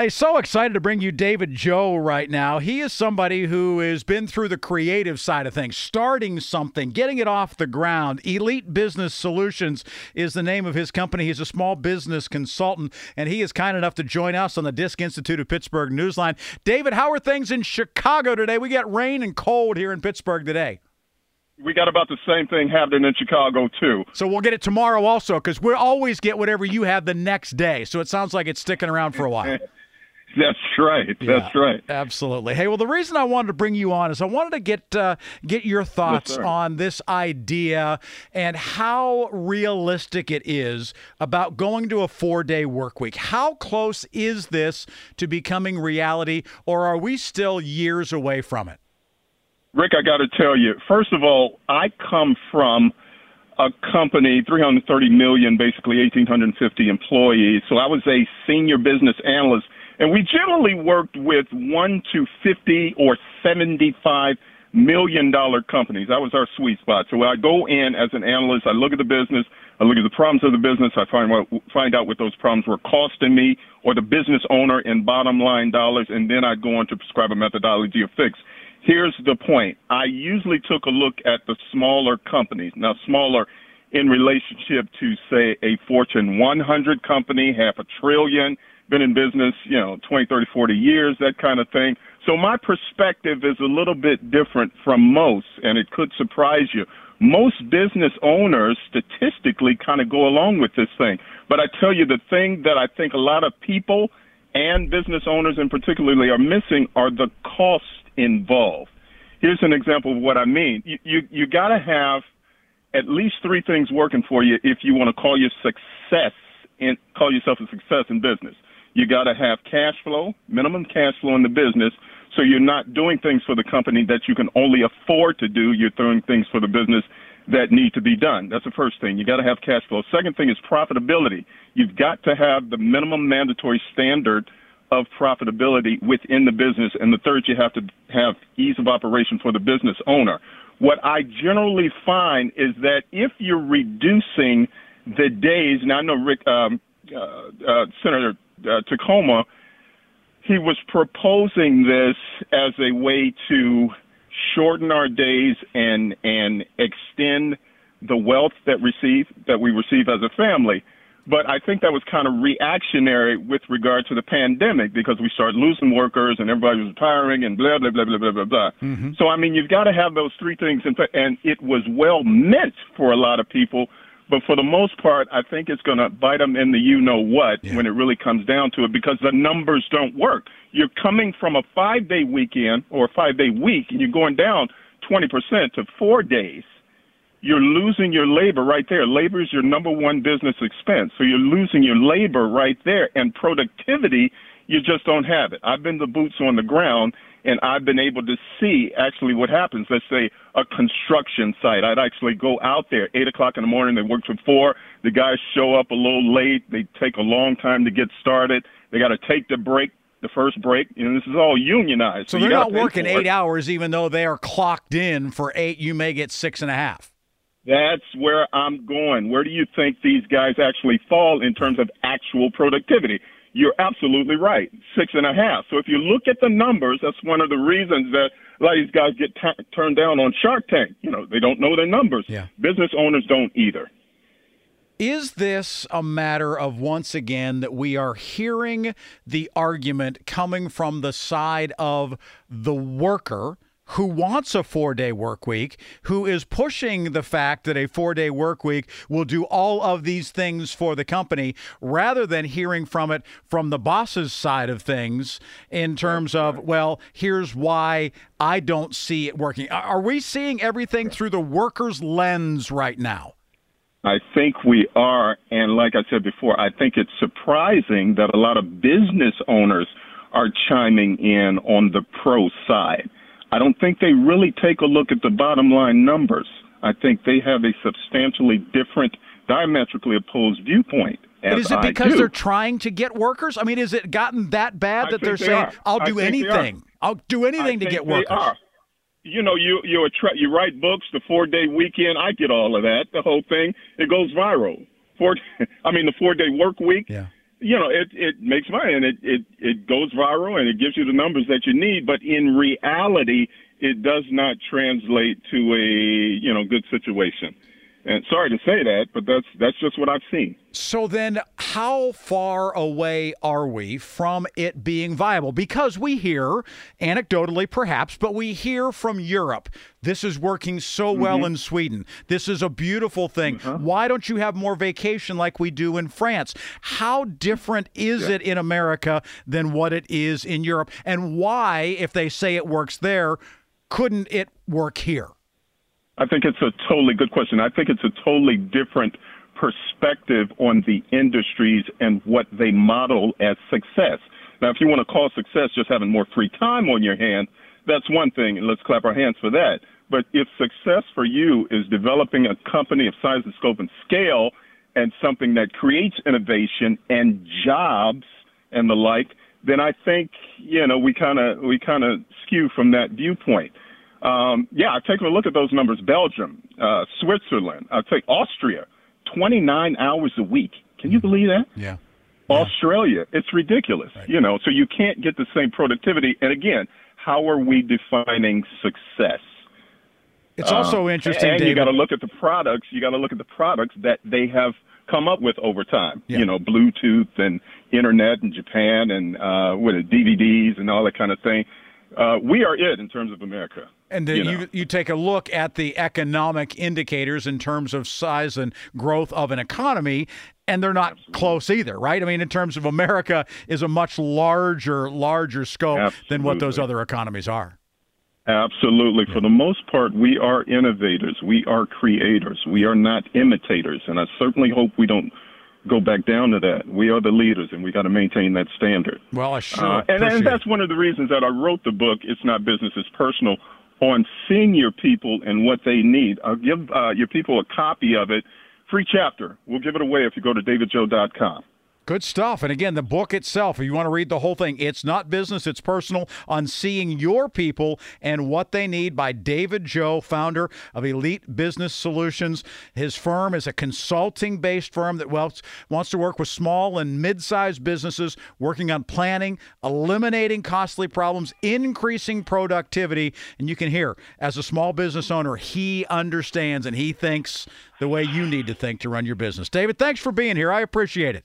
Hey, so excited to bring you David Joe right now. He is somebody who has been through the creative side of things, starting something, getting it off the ground. Elite Business Solutions is the name of his company. He's a small business consultant, and he is kind enough to join us on the Disc Institute of Pittsburgh Newsline. David, how are things in Chicago today? We got rain and cold here in Pittsburgh today we got about the same thing happening in Chicago too. So we'll get it tomorrow also because we always get whatever you have the next day. So it sounds like it's sticking around for a while. Right. That's yeah, right. Absolutely. Hey, well, the reason I wanted to bring you on is I wanted to get uh, get your thoughts yes, on this idea and how realistic it is about going to a four day work week. How close is this to becoming reality, or are we still years away from it? Rick, I got to tell you. First of all, I come from a company, 330 million, basically 1,850 employees. So I was a senior business analyst and we generally worked with one to 50 or 75 million dollar companies. That was our sweet spot. So I go in as an analyst, I look at the business, I look at the problems of the business, I find what, find out what those problems were costing me or the business owner in bottom line dollars, and then I go on to prescribe a methodology of fix. Here's the point. I usually took a look at the smaller companies. Now, smaller in relationship to, say, a Fortune 100 company, half a trillion, been in business, you know, 20, 30, 40 years, that kind of thing. So my perspective is a little bit different from most, and it could surprise you. Most business owners statistically kind of go along with this thing. But I tell you, the thing that I think a lot of people and business owners in particularly are missing are the costs involved. Here's an example of what I mean. You, you, you got to have at least three things working for you if you want to call your success and call yourself a success in business. You got to have cash flow, minimum cash flow in the business. So you're not doing things for the company that you can only afford to do. You're doing things for the business that need to be done. That's the first thing. You got to have cash flow. Second thing is profitability. You've got to have the minimum mandatory standard of profitability within the business. And the third, you have to have ease of operation for the business owner. What I generally find is that if you're reducing the days, and I know Rick, um, uh, uh, Senator uh, Takano, he was proposing this as a way to shorten our days and and extend the wealth that receive that we receive as a family. But I think that was kind of reactionary with regard to the pandemic because we started losing workers and everybody was retiring and blah blah blah blah blah blah blah. Mm-hmm. So I mean, you've got to have those three things, in and it was well meant for a lot of people but for the most part, I think it's going to bite them in the you know what yeah. when it really comes down to it because the numbers don't work. You're coming from a five day weekend or a five day week and you're going down 20% to four days. You're losing your labor right there. Labor is your number one business expense. So you're losing your labor right there and productivity, you just don't have it. I've been the boots on the ground and I've been able to see actually what happens. Let's say a construction site. I'd actually go out there eight o'clock in the morning. They work till four. The guys show up a little late. They take a long time to get started. They got to take the break. The first break, you know, this is all unionized. So, so they're not working eight hours, even though they are clocked in for eight. You may get six and a half. That's where I'm going. Where do you think these guys actually fall in terms of actual productivity? You're absolutely right. Six and a half. So if you look at the numbers, that's one of the reasons that a lot of these guys get t- turned down on Shark Tank. You know, they don't know their numbers. Yeah. Business owners don't either. Is this a matter of once again that we are hearing the argument coming from the side of the worker? Who wants a four day work week, who is pushing the fact that a four day work week will do all of these things for the company, rather than hearing from it from the boss's side of things in terms of, well, here's why I don't see it working. Are we seeing everything through the worker's lens right now? I think we are. And like I said before, I think it's surprising that a lot of business owners are chiming in on the pro side. I don't think they really take a look at the bottom line numbers. I think they have a substantially different, diametrically opposed viewpoint. But is it because they're trying to get workers? I mean, is it gotten that bad I that they're they saying, are. "I'll do think they are. anything. I'll do anything to get workers"? are. You know, you you attract, you write books, the four day weekend. I get all of that. The whole thing it goes viral. Four, I mean, the four day work week. Yeah. You know, it it makes money and it it it goes viral and it gives you the numbers that you need. But in reality, it does not translate to a you know good situation. And sorry to say that, but that's that's just what I've seen. So then, how far away are we from it being viable? Because we hear, anecdotally perhaps, but we hear from Europe, this is working so well mm-hmm. in Sweden. This is a beautiful thing. Uh-huh. Why don't you have more vacation like we do in France? How different is it in America than what it is in Europe? And why, if they say it works there, couldn't it work here? I think it's a totally good question. I think it's a totally different perspective on the industries and what they model as success. Now, if you want to call success just having more free time on your hand, that's one thing, and let's clap our hands for that. But if success for you is developing a company of size and scope and scale and something that creates innovation and jobs and the like, then I think you know we kind of we kind of skew from that viewpoint. Um, yeah, I've taken a look at those numbers. Belgium, uh, Switzerland, I'd say Austria, 29 hours a week. Can you believe that? Yeah. Australia, it's ridiculous. You know, so you can't get the same productivity. And again, how are we defining success? It's also Um, interesting, and David. you got to look at the products. You got to look at the products that they have come up with over time. Yeah. You know, Bluetooth and internet in Japan and uh, what DVDs and all that kind of thing. Uh, we are it in terms of America. And then you you, know. you take a look at the economic indicators in terms of size and growth of an economy, and they're not close either, right? I mean, in terms of America is a much larger, larger scope than what those other economies are. Absolutely. For the most part, we are innovators. We are creators. We are not imitators. And I certainly hope we don't go back down to that. We are the leaders, and we got to maintain that standard. Well, I sure Uh, and, and that's one of the reasons that I wrote the book, It's Not Business, It's Personal, on senior people and what they need. I'll give uh, your people a copy of it. Free chapter. We'll give it away if you go to davidjoe.com. Good stuff. And again, the book itself, if you want to read the whole thing, it's not business, it's personal on seeing your people and what they need by David Joe, founder of Elite Business Solutions. His firm is a consulting based firm that wants, to work with small and mid sized businesses working on planning, eliminating costly problems, increasing productivity. And you can hear, as a small business owner, he understands and he thinks the way you need to think to run your business. David, thanks for being here. I appreciate it.